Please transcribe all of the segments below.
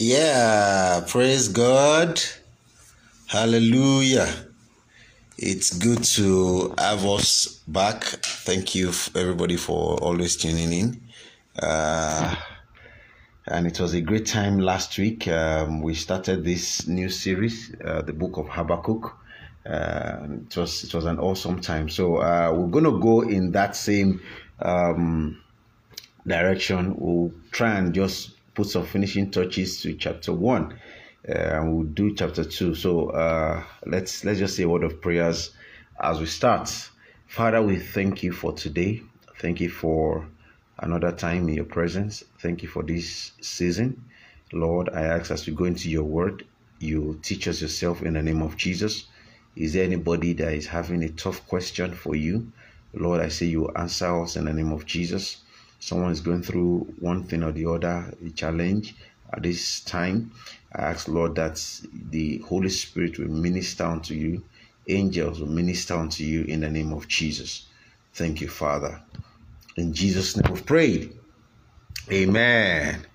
Yeah, praise God. Hallelujah. It's good to have us back. Thank you, everybody, for always tuning in. Uh, and it was a great time last week. Um, we started this new series, uh, the book of Habakkuk. Uh, it was it was an awesome time. So uh, we're to go in that same um, direction. We'll try and just put some finishing touches to chapter one, uh, and we'll do chapter two. So uh, let's let's just say a word of prayers as we start. Father, we thank you for today. Thank you for another time in your presence. Thank you for this season. Lord, I ask as we go into your word, you teach us yourself in the name of Jesus. Is there anybody that is having a tough question for you? Lord, I say you answer us in the name of Jesus someone is going through one thing or the other, a challenge at this time, I ask, Lord, that the Holy Spirit will minister unto you, angels will minister unto you in the name of Jesus. Thank you, Father. In Jesus' name we've prayed. Amen.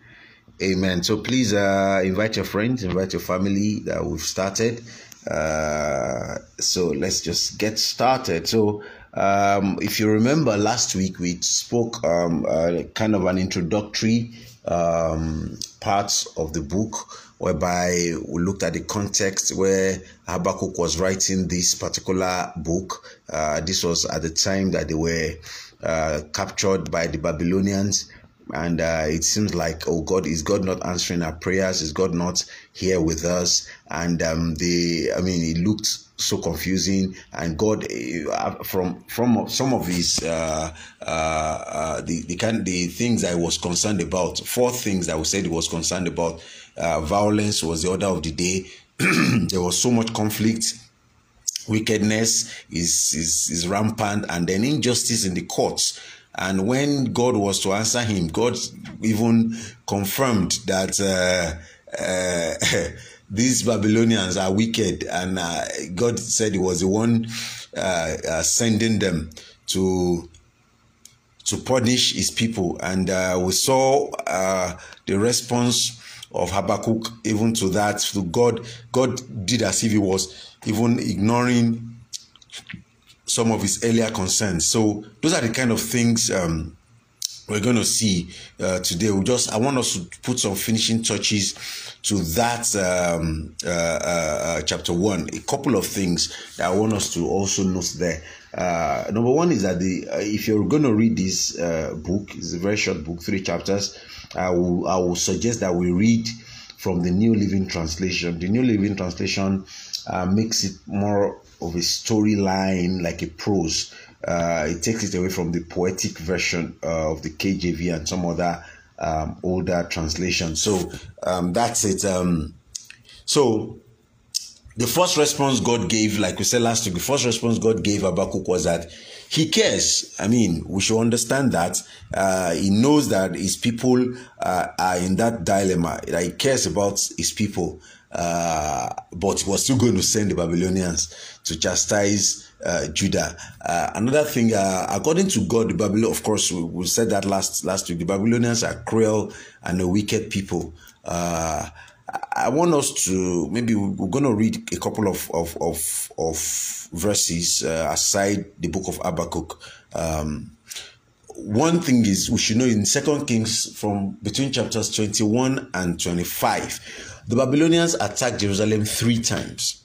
Amen. So please uh, invite your friends, invite your family that we've started. Uh, so let's just get started. So um, if you remember last week, we spoke um, uh, kind of an introductory um, parts of the book, whereby we looked at the context where Habakkuk was writing this particular book. Uh, this was at the time that they were uh, captured by the Babylonians and uh, it seems like oh god is god not answering our prayers? Is god not here with us? And um the i mean it looked so confusing. And god uh, from from some of his uh, uh, uh, the the kind the things i was concerned about four things i say he was concerned about uh, violence was the order of the day. There was so much conflict. Wickedness is, is is rampant. And then injustice in the courts and when God was to answer him, God even confirmed that uh, uh, these Babylonians are wicked, and uh, God said He was the one uh, uh, sending them to to punish His people. And uh, we saw the response of Habakkuk even to that. To God, God did as if He was even ignoring some of his earlier concerns. So those are the kind of things um, we're going to see uh, today. We just I want us to put some finishing touches to that um, uh, uh, uh chapter one. A couple of things that I want us to also note there. Uh, number one is that the uh, if you're going to read this book, it's a very short book, three chapters. I will I will suggest that we read from the New Living Translation. The New Living Translation makes it more of a storyline, like a prose. Uh, it takes it away from the poetic version uh, of the KJV and some other um, older translations. So um, that's it. Um, so the first response God gave, like we said last week, the first response God gave Habakkuk was that he cares. I mean, we should understand that. Uh, he knows that his people uh, are in that dilemma, that he cares about his people. Uh, but he was still going to send the Babylonians to chastise uh, Judah. Uh, another thing, uh, according to God, the Babylon, of course, we, we, said that last last week. The Babylonians are cruel and a wicked people. Uh, I want us to maybe we're going to read a couple of of of, of verses aside the book of Habakkuk. Um, one thing is we should know in Second Kings from between chapters twenty one and twenty five the Babylonians attacked Jerusalem three times.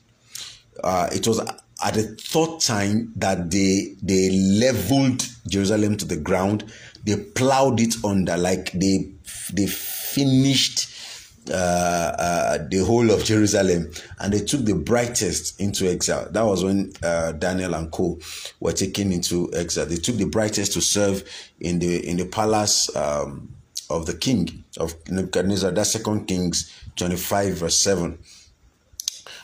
Uh, it was at the third time that they they leveled Jerusalem to the ground. They plowed it under, like they they finished uh, uh, the whole of Jerusalem, and they took the brightest into exile. That was when uh, Daniel and Co were taken into exile. They took the brightest to serve in the in the palace um, of the king of Nebuchadnezzar. That's Second Kings 25, verse 7.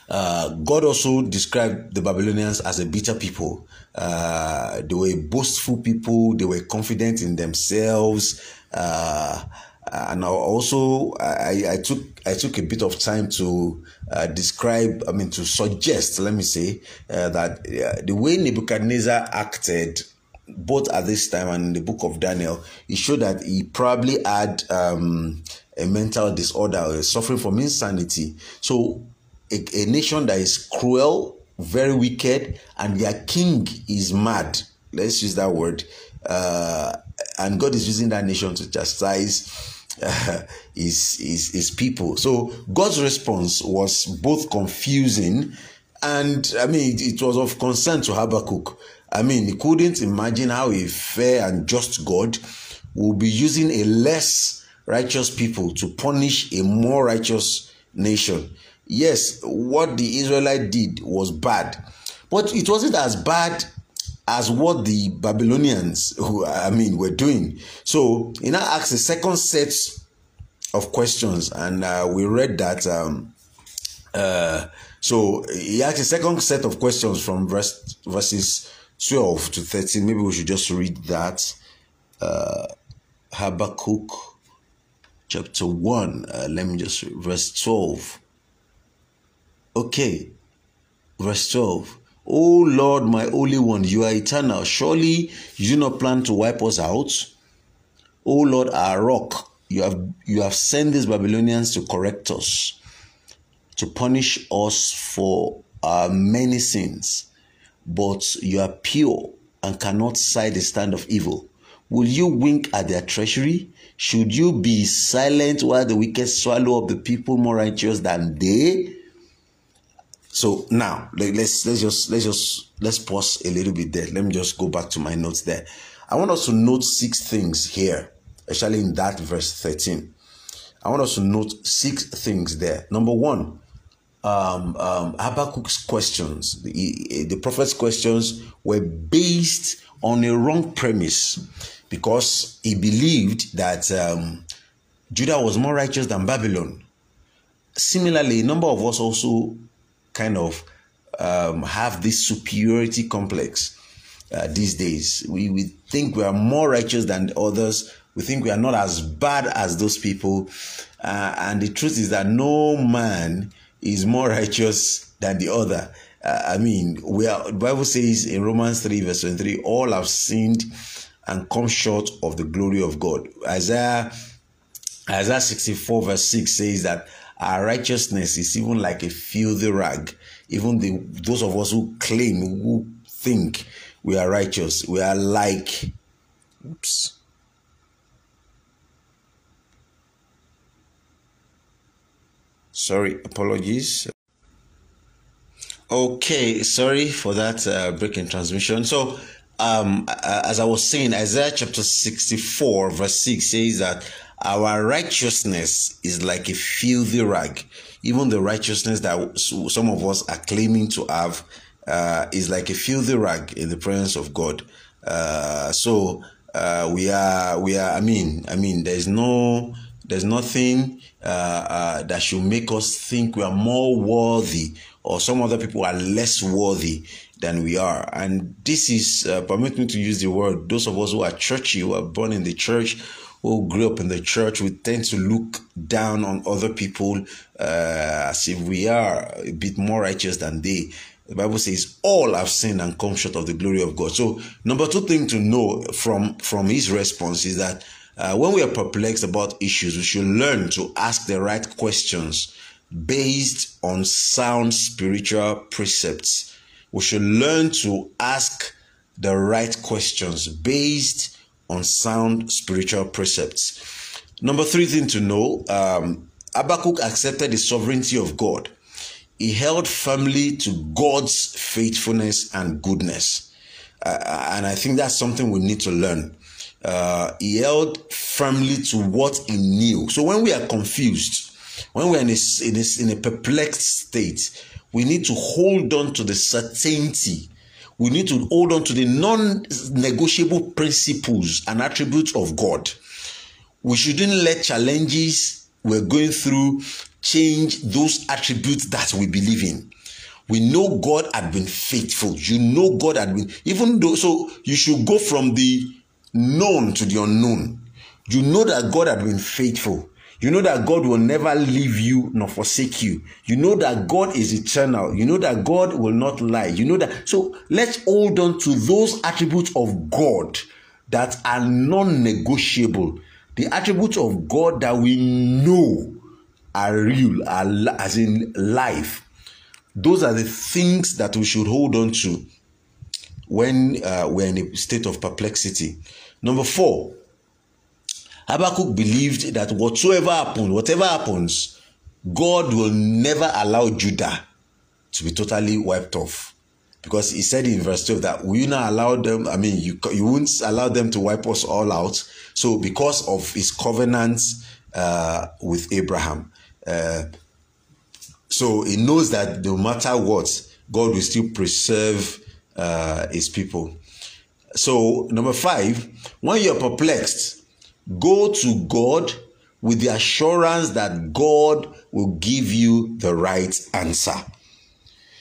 Uh, God also described the Babylonians as a bitter people. Uh, they were boastful people. They were confident in themselves. Uh, and also, I, I, took I took a bit of time to uh, describe. I mean, to suggest. Let me say uh, that uh, the way Nebuchadnezzar acted both at this time and in the book of Daniel, it showed that he probably had um, a mental disorder or suffering from insanity. So, a, a nation that is cruel, very wicked, and their king is mad. Let's use that word. Uh, and God is using that nation to chastise uh, his, his, his people. So God's response was both confusing and I mean, it, was of concern to Habakkuk. I mean, he couldn't imagine how a fair and just God will be using a less righteous people to punish a more righteous nation. Yes, what the Israelite did was bad, but it wasn't as bad as what the Babylonians, who I mean, were doing. So he now asked a second set of questions, and uh, we read that. Um, uh, so he asked a second set of questions from verse verses twelve to thirteen. Maybe we should just read that. Uh, Habakkuk chapter 1. Uh, let me just read verse 12. Okay, verse 12. O Lord, my Holy One, you are eternal. Surely you do not plan to wipe us out. O Lord, our rock, you have you have sent these Babylonians to correct us, to punish us for our many sins. But you are pure and cannot side the stand of evil. Will you wink at their treachery? Should you be silent while the wicked swallow up the people more righteous than they? So now let's let's just let's just let's pause a little bit there. Let me just go back to my notes there. I want us to note six things here, especially in that verse 13. I want us to note six things there. Number one, um, um, Habakkuk's questions, the, the prophet's questions were based on a wrong premise because he believed that um, Judah was more righteous than Babylon. Similarly, a number of us also kind of um, have this superiority complex uh, these days. We, we think we are more righteous than others. We think we are not as bad as those people. Uh, and the truth is that no man is more righteous than the other. Uh, I mean, we are, the Bible says in Romans 3, verse 23, all have sinned and come short of the glory of God. Isaiah, Isaiah 64, verse 6 says that our righteousness is even like a filthy rag. Even the those of us who claim, who think we are righteous, we are like oops. Sorry, apologies. Okay, sorry for that uh, break in transmission. So, um, as I was saying, Isaiah chapter 64, verse 6 says that our righteousness is like a filthy rag. Even the righteousness that some of us are claiming to have uh, is like a filthy rag in the presence of God. Uh, so uh, we are, we are. I mean, I mean, there's no, there's nothing uh, uh, that should make us think we are more worthy or some other people are less worthy than we are. And this is, uh, permit me to use the word, those of us who are churchy, who are born in the church, who grew up in the church, we tend to look down on other people uh, as if we are a bit more righteous than they. The Bible says all have sinned and come short of the glory of God. So, number two thing to know from from his response is that uh, when we are perplexed about issues, we should learn to ask the right questions based on sound spiritual precepts. We should learn to ask the right questions based on sound spiritual precepts. Number three thing to know um, Habakkuk accepted the sovereignty of God. He held firmly to God's faithfulness and goodness. Uh, and I think that's something we need to learn. Uh, he held firmly to what he knew. So when we are confused, when we're in a, in, a, in a perplexed state, we need to hold on to the certainty. We need to hold on to the non negotiable principles and attributes of God. We shouldn't let challenges we're going through change those attributes that we believe in. We know God had been faithful. You know God had been, even though, so you should go from the known to the unknown. You know that God had been faithful. You know that God will never leave you nor forsake you. You know that God is eternal. You know that God will not lie. You know that. So let's hold on to those attributes of God that are non negotiable, the attributes of God that we know are real, are as in life. Those are the things that we should hold on to when uh, we're in a state of perplexity. Number four, Habakkuk believed that whatsoever happens, whatever happens, God will never allow Judah to be totally wiped off. Because he said in verse 12 that will you not allow them, I mean, you, you won't allow them to wipe us all out. So, because of his covenant uh, with Abraham, uh, so he knows that no matter what, God will still preserve uh, his people. So, number five, when you're perplexed, go to God with the assurance that God will give you the right answer.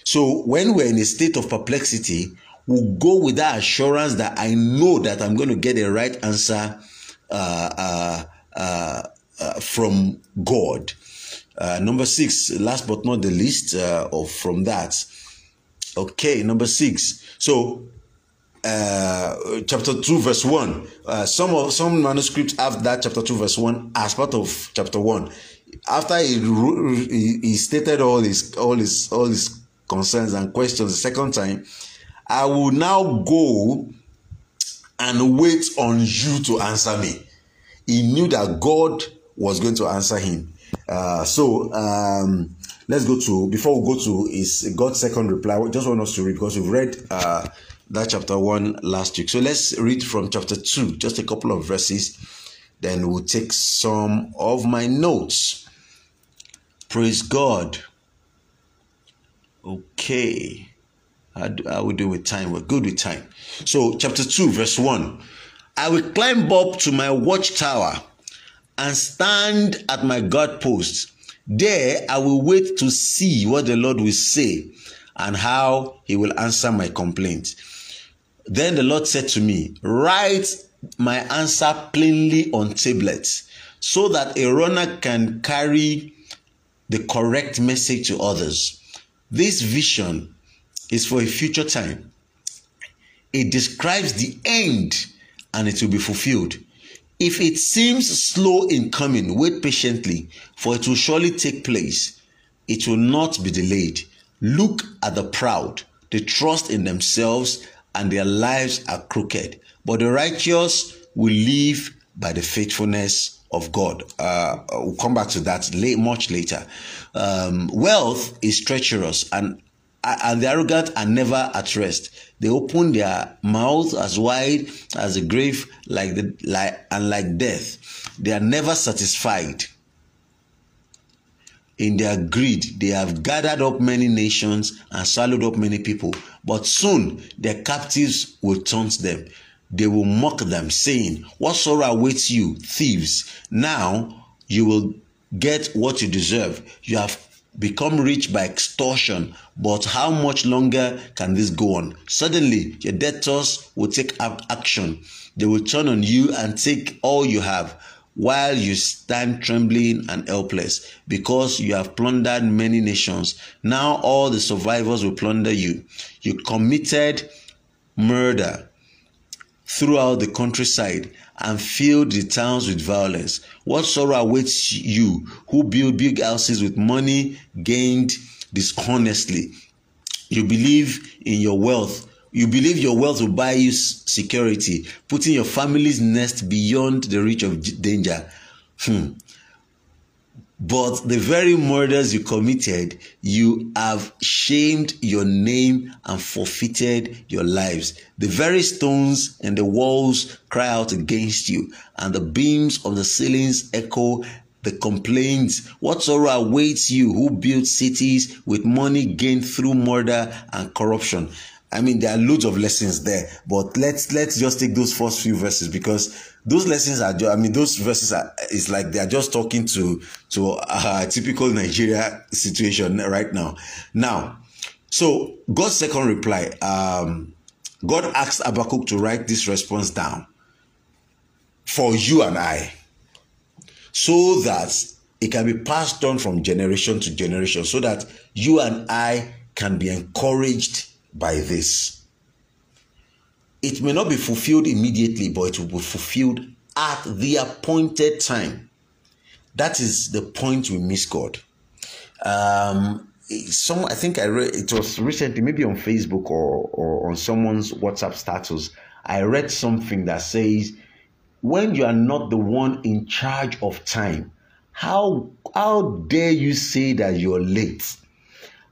So when we're in a state of perplexity, we'll go with that assurance that I know that I'm going to get the right answer uh, uh, uh, uh from God. Uh, number six, last but not the least, uh, of from that. Okay, number six. So uh, chapter 2 verse 1 uh, some of some manuscripts have that chapter 2 verse 1 as part of chapter 1 after he, he, he stated all his all his all his concerns and questions the second time i will now go and wait on you to answer me. He knew that god was going to answer him. Uh, so um, let's go to before we go to his god's second reply I just want us to read because we've read uh, that chapter 1 last week. So let's read from chapter 2, just a couple of verses. Then we'll take some of my notes. Praise God. Okay. How, do, how we do with time? We're good with time. So, chapter 2, verse 1. I will climb up to my watchtower and stand at my guard post. There I will wait to see what the Lord will say and how he will answer my complaint. Then the Lord said to me, Write my answer plainly on tablets so that a runner can carry the correct message to others. This vision is for a future time. It describes the end and it will be fulfilled. If it seems slow in coming, wait patiently, for it will surely take place. It will not be delayed. Look at the proud, they trust in themselves and their lives are crooked. But the righteous will live by the faithfulness of God. Uh, we'll come back to that late, much later. Um, wealth is treacherous and and the arrogant are never at rest. They open their mouths as wide as the grave, like the like and like death. They are never satisfied. In their greed, they have gathered up many nations and swallowed up many people. But soon their captives will taunt them. They will mock them, saying, What sorrow awaits you, thieves? Now you will get what you deserve. You have become rich by extortion. But how much longer can this go on? Suddenly, your debtors will take action. They will turn on you and take all you have while you stand trembling and helpless because you have plundered many nations. Now all the survivors will plunder you. You committed murder throughout the countryside and filled the towns with violence. What sorrow awaits you who build big houses with money gained dishonestly? You believe in your wealth You believe your wealth will buy you security, putting your family's nest beyond the reach of danger. Hmm. But the very murders you committed, you have shamed your name and forfeited your lives. The very stones and the walls cry out against you, and the beams of the ceilings echo the complaints. What sorrow awaits you who build cities with money gained through murder and corruption? I mean, there are loads of lessons there, but let's let's just take those first few verses because those lessons are. I mean, those verses are. It's like they are just talking to to a typical Nigeria situation right now. Now, so God's second reply. Um, God asked Habakkuk to write this response down for you and I, so that it can be passed on from generation to generation, so that you and I can be encouraged by this. It may not be fulfilled immediately, but it will be fulfilled at the appointed time. That is the point we miss God. Um, some I think I read it was recently, maybe on Facebook or, or on someone's WhatsApp status. I read something that says, when you are not the one in charge of time, how how dare you say that you're late?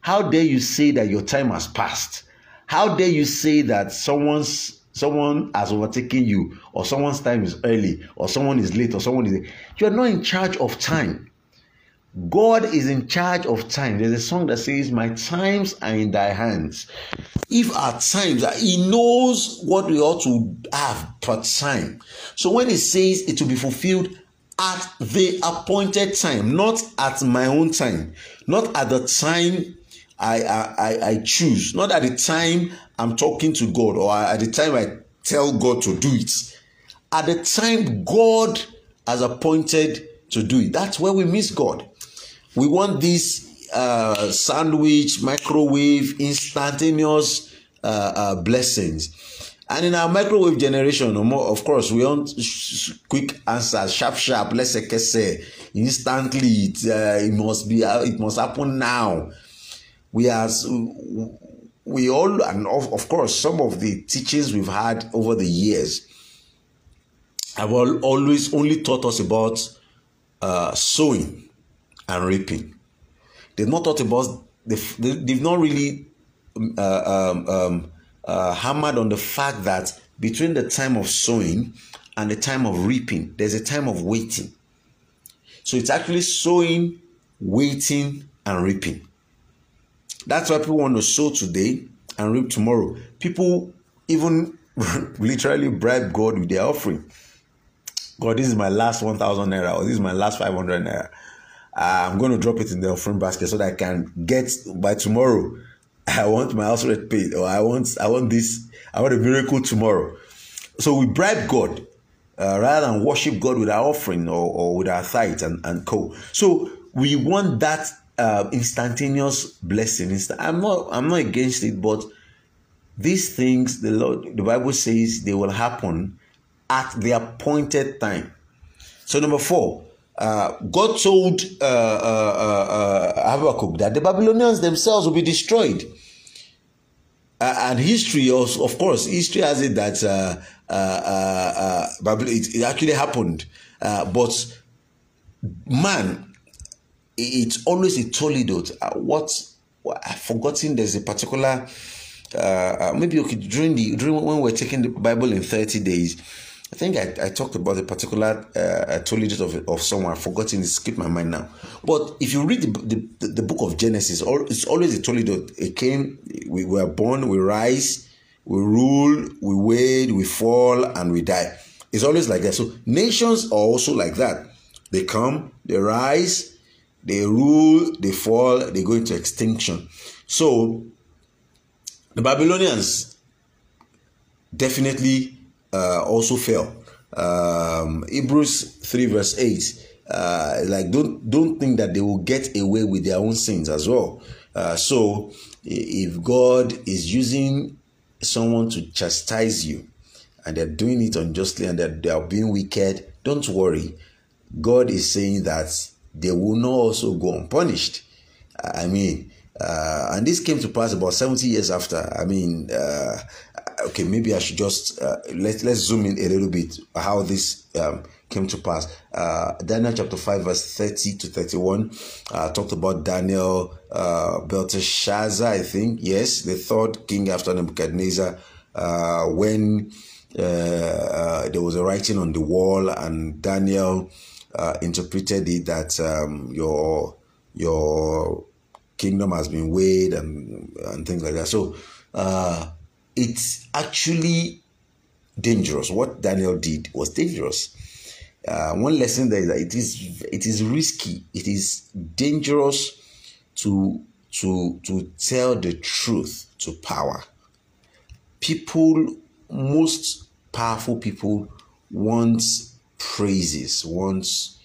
How dare you say that your time has passed? How dare you say that someone's someone has overtaken you or someone's time is early or someone is late or someone is you're not in charge of time. God is in charge of time. There's a song that says my times are in thy hands. If our times he knows what we ought to have per time. So when he says it will be fulfilled at the appointed time not at my own time not at the time I, I, I choose, not at the time I'm talking to God or at the time I tell God to do it. At the time God has appointed to do it. That's where we miss God. We want this uh, sandwich, microwave, instantaneous uh, uh, blessings. And in our microwave generation, of course, we want quick answers, sharp, sharp, let's say, instantly. It, uh, it must be, uh, it must happen now we are we all and of, of course some of the teachings we've had over the years have all, always only taught us about uh, sowing and reaping. They've not taught about they've, they've not really uh, um, um, uh, hammered on the fact that between the time of sowing and the time of reaping there's a time of waiting. So it's actually sowing waiting and reaping that's why people want to sow today and reap tomorrow. People even literally bribe God with their offering. God, this is my last 1,000 naira, or this is my last 500 naira. I'm going to drop it in the offering basket so that I can get by tomorrow. I want my house rent paid, or I want, I want this, I want a miracle tomorrow. So we bribe God uh, rather than worship God with our offering or, or with our tithes and, and co. So we want that uh, instantaneous blessing. I'm not I'm not against it, but these things the Lord the Bible says they will happen at the appointed time. So number four, uh, God told uh, uh, uh, uh Habakkuk that the Babylonians themselves will be destroyed. Uh, and history, also, of course, history has it that it, actually happened. But man, it's always a Toledot. Uh, what I've forgotten. There's a particular uh, uh, maybe okay during the during when we're taking the Bible in thirty days. I think I, I talked about a particular uh, Toledot of, of someone. I've forgotten. It skipped my mind now. But if you read the, the, the book of Genesis, or it's always a Toledot. It came. We were born. We rise. We rule. We wade. We fall, and we die. It's always like that. So nations are also like that. They come. They rise they rule, they fall, they go into extinction. So the Babylonians definitely uh, also fell. Um, Hebrews 3 verse 8. Uh, like don't don't think that they will get away with their own sins as well. Uh, so if God is using someone to chastise you and they're doing it unjustly and that they are being wicked, don't worry. God is saying that they will not also go unpunished. I mean, uh, and this came to pass about 70 years after. I mean, uh, okay, maybe I should just uh, let let's zoom in a little bit how this um, came to pass. Uh, Daniel chapter 5, verse 30 to 31 uh, talked about Daniel, uh, Belteshazzar, I think, yes, the third king after Nebuchadnezzar, uh, when uh, uh, there was a writing on the wall and Daniel uh, interpreted it that um, your your kingdom has been weighed and and things like that. So uh, it's actually dangerous. What Daniel did was dangerous. Uh, one lesson there is that it is it is risky. It is dangerous to to to tell the truth to power. People, most powerful people, want praises, wants,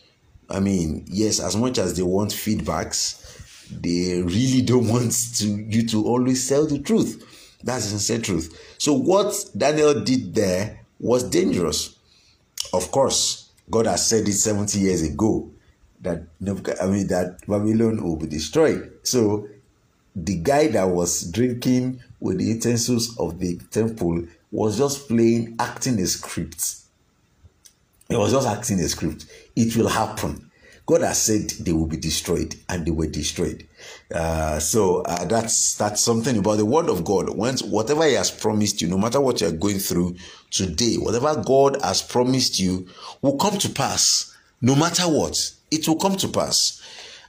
I mean, yes, as much as they want feedbacks, they really don't want to you to always tell the truth. That's the sincere truth. So what Daniel did there was dangerous. of course, God has said it 70 years ago that I mean that Babylon will be destroyed. So the guy that was drinking with the utensils of the temple was just playing, acting a script. He was just acting a script. It will happen. God has said they will be destroyed, and they were destroyed. Uh, so uh, that's that's something about the word of God. Once whatever He has promised you, no matter what you are going through today, whatever God has promised you will come to pass. No matter what, it will come to pass.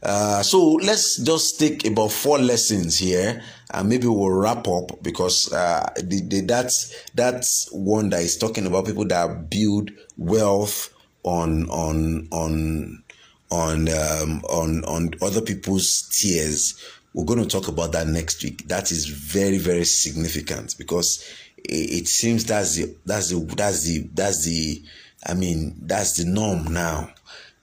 Uh, so let's just take about four lessons here, and maybe we'll wrap up because uh, the, the, that's that's one that is talking about people that build wealth on on on on um, on on other people's tears. We're going to talk about that next week. That is very very significant because it, it seems that's the that's the that's the that's the I mean that's the norm now.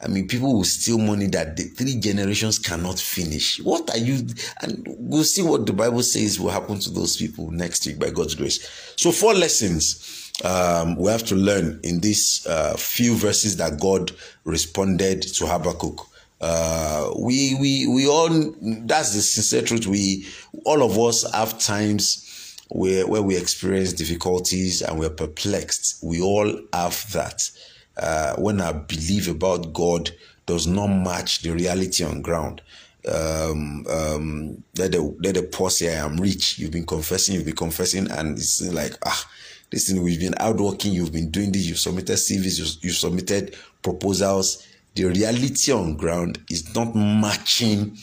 I mean, people will steal money that the three generations cannot finish. What are you? And we'll see what the Bible says will happen to those people next week by God's grace. So, four lessons um, we have to learn in these uh, few verses that God responded to Habakkuk. Uh, we we we all that's the sincere truth. We all of us have times where where we experience difficulties and we're perplexed. We all have that. Uh, when I believe about God does not match the reality on ground. Um, um, let the let the poor say I am rich. You've been confessing, you've been confessing, and it's like ah Listen, we've been out working, you've been doing this, you've submitted CVs, you've, you've submitted proposals. The reality on ground is not matching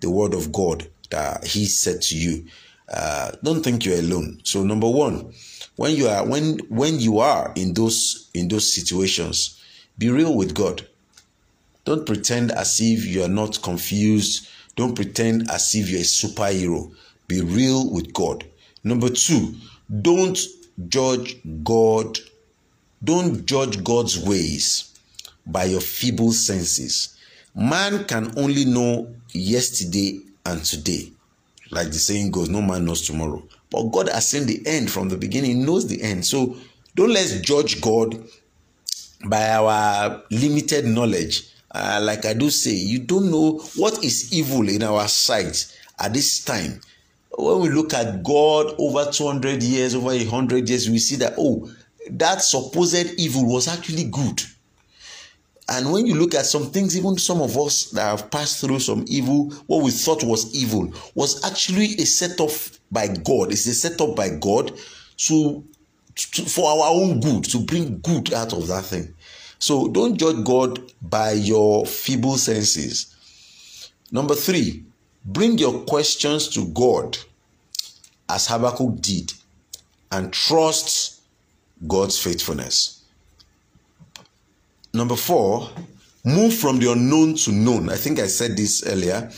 the word of God that He said to you. Uh, don't think you're alone. So number one, when you are when when you are in those in those situations, be real with God. Don't pretend as if you are not confused. Don't pretend as if you're a superhero. Be real with God. Number two, don't judge God, don't judge God's ways by your feeble senses. Man can only know yesterday and today. Like the saying goes, no man knows tomorrow. But God has seen the end from the beginning, he knows the end. So don't let's judge God by our limited knowledge. Uh, like I do say, you don't know what is evil in our sight at this time when we look at God over 200 years, over 100 years, we see that, oh, that supposed evil was actually good. And when you look at some things, even some of us that have passed through some evil, what we thought was evil was actually a setup by God. It's a setup by God to, to for our own good, to bring good out of that thing. So don't judge God by your feeble senses. Number three, Bring your questions to God as Habakkuk did and trust God's faithfulness. Number four, move from the unknown to known. I think I said this earlier.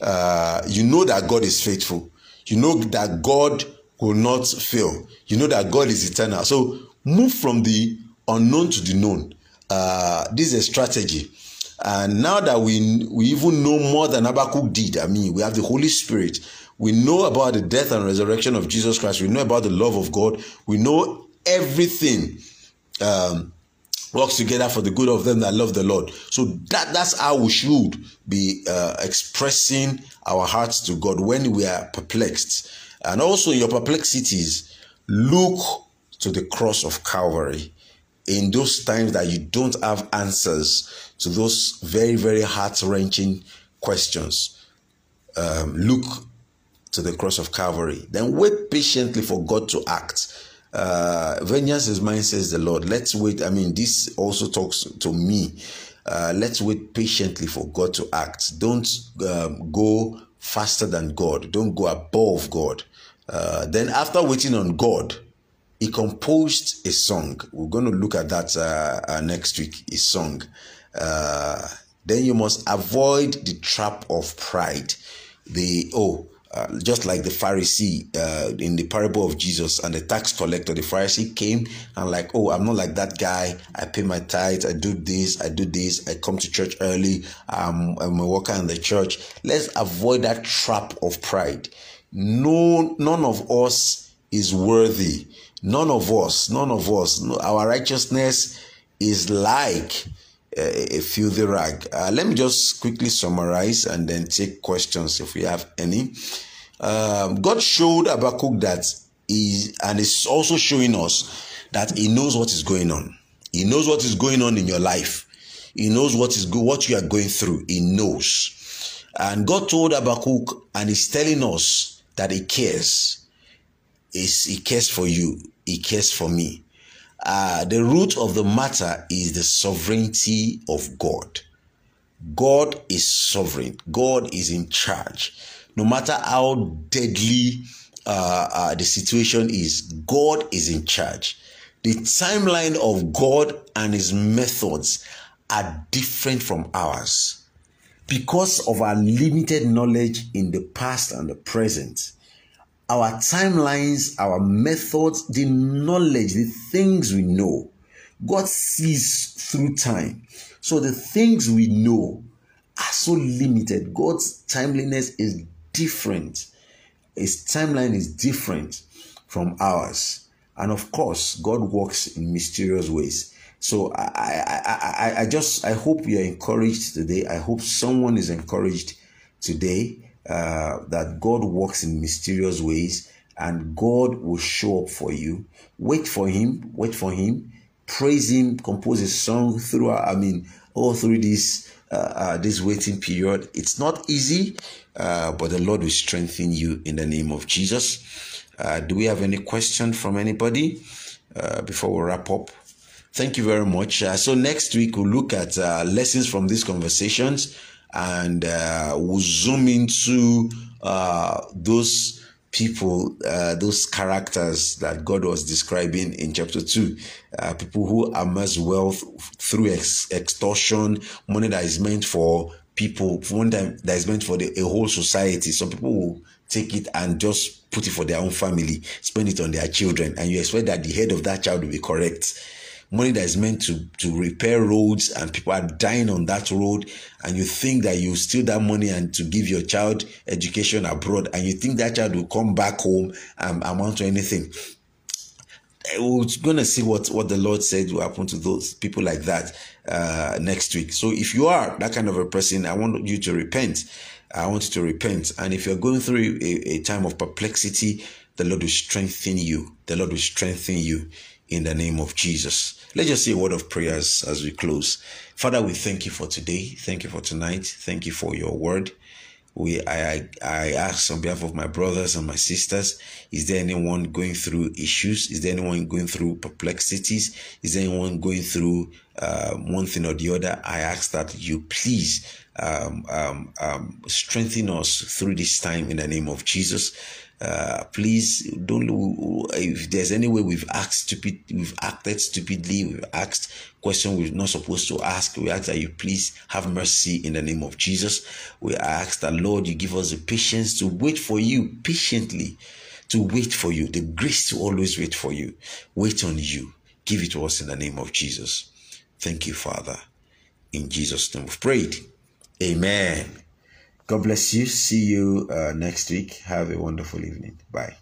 Uh, you know that God is faithful. You know that God will not fail. You know that God is eternal. So move from the unknown to the known. Uh, this is a strategy. And now that we we even know more than Habakkuk did, I mean, we have the Holy Spirit. We know about the death and resurrection of Jesus Christ. We know about the love of God. We know everything um, works together for the good of them that love the Lord. So that that's how we should be uh, expressing our hearts to God when we are perplexed. And also in your perplexities, look to the cross of Calvary in those times that you don't have answers to those very, very heart wrenching questions. Um, look to the cross of Calvary. Then wait patiently for God to act. Uh, vengeance is mine, says the Lord. Let's wait. I mean, this also talks to me. Uh, let's wait patiently for God to act. Don't um, go faster than God. Don't go above God. Uh, then, after waiting on God, he composed a song. We're going to look at that uh, uh, next week. His song. Uh, then you must avoid the trap of pride. The oh, uh, just like the Pharisee uh, in the parable of Jesus and the tax collector, the Pharisee came and like, oh, I'm not like that guy. I pay my tithes. I do this. I do this. I come to church early. I'm, I'm a worker in the church. Let's avoid that trap of pride. No, none of us is worthy None of us, none of us, our righteousness is like a, a filthy rag. Uh, let me just quickly summarize and then take questions if we have any. Um, God showed Habakkuk that he, and is also showing us that He knows what is going on. He knows what is going on in your life. He knows what is go- what you are going through. He knows. And God told Habakkuk, and He's telling us that He cares. He's, he cares for you. He cares for me. Uh, the root of the matter is the sovereignty of God. God is sovereign. God is in charge. No matter how deadly uh, uh, the situation is, God is in charge. The timeline of God and His methods are different from ours because of our limited knowledge in the past and the present our timelines, our methods, the knowledge, the things we know. God sees through time. So the things we know are so limited. God's timeliness is different. His timeline is different from ours. And of course, God works in mysterious ways. So I, I, I, I just I hope you are encouraged today. I hope someone is encouraged today uh, that God works in mysterious ways and God will show up for you. Wait for Him, wait for Him, praise Him, compose a song through, I mean, all through this. Uh, uh, this waiting period it's not easy uh, but the lord will strengthen you in the name of jesus uh, do we have any question from anybody uh, before we wrap up thank you very much uh, so next week we'll look at lessons from these conversations and uh, we'll zoom into uh, those people, uh, those characters that God was describing in chapter 2. Uh, people who amass wealth through ex- extortion, money that is meant for people, money that is meant for the, a whole society. Some people will take it and just put it for their own family, spend it on their children, and you expect that the head of that child will be correct money that is meant to to repair roads and people are dying on that road and you think that you steal that money and to give your child education abroad and you think that child will come back home and amount to anything. We're going to see what what the lord said will happen to those people like that uh, next week. So if you are that kind of a person i want you to repent. I want you to repent. And if you're going through a, a time of perplexity the lord will strengthen you. The lord will strengthen you in the name of Jesus. Let's just say a word of prayers as we close. Father, we thank you for today. Thank you for tonight. Thank you for your word. We I I ask on behalf of my brothers and my sisters, is there anyone going through issues? Is there anyone going through perplexities? Is there anyone going through uh, one thing or the other? I ask that you please um, um, um, strengthen us through this time in the name of Jesus. Uh, please don't if there's any way we've asked stupid we've acted stupidly we've asked questions we're not supposed to ask we ask that you please have mercy in the name of jesus. We ask that lord you give us the patience to wait for you patiently to wait for you. The grace to always wait for you. Wait on you. Give it to us in the name of jesus. Thank you father. In jesus name we've prayed. Amen God bless you. See you uh, next week. Have a wonderful evening. Bye.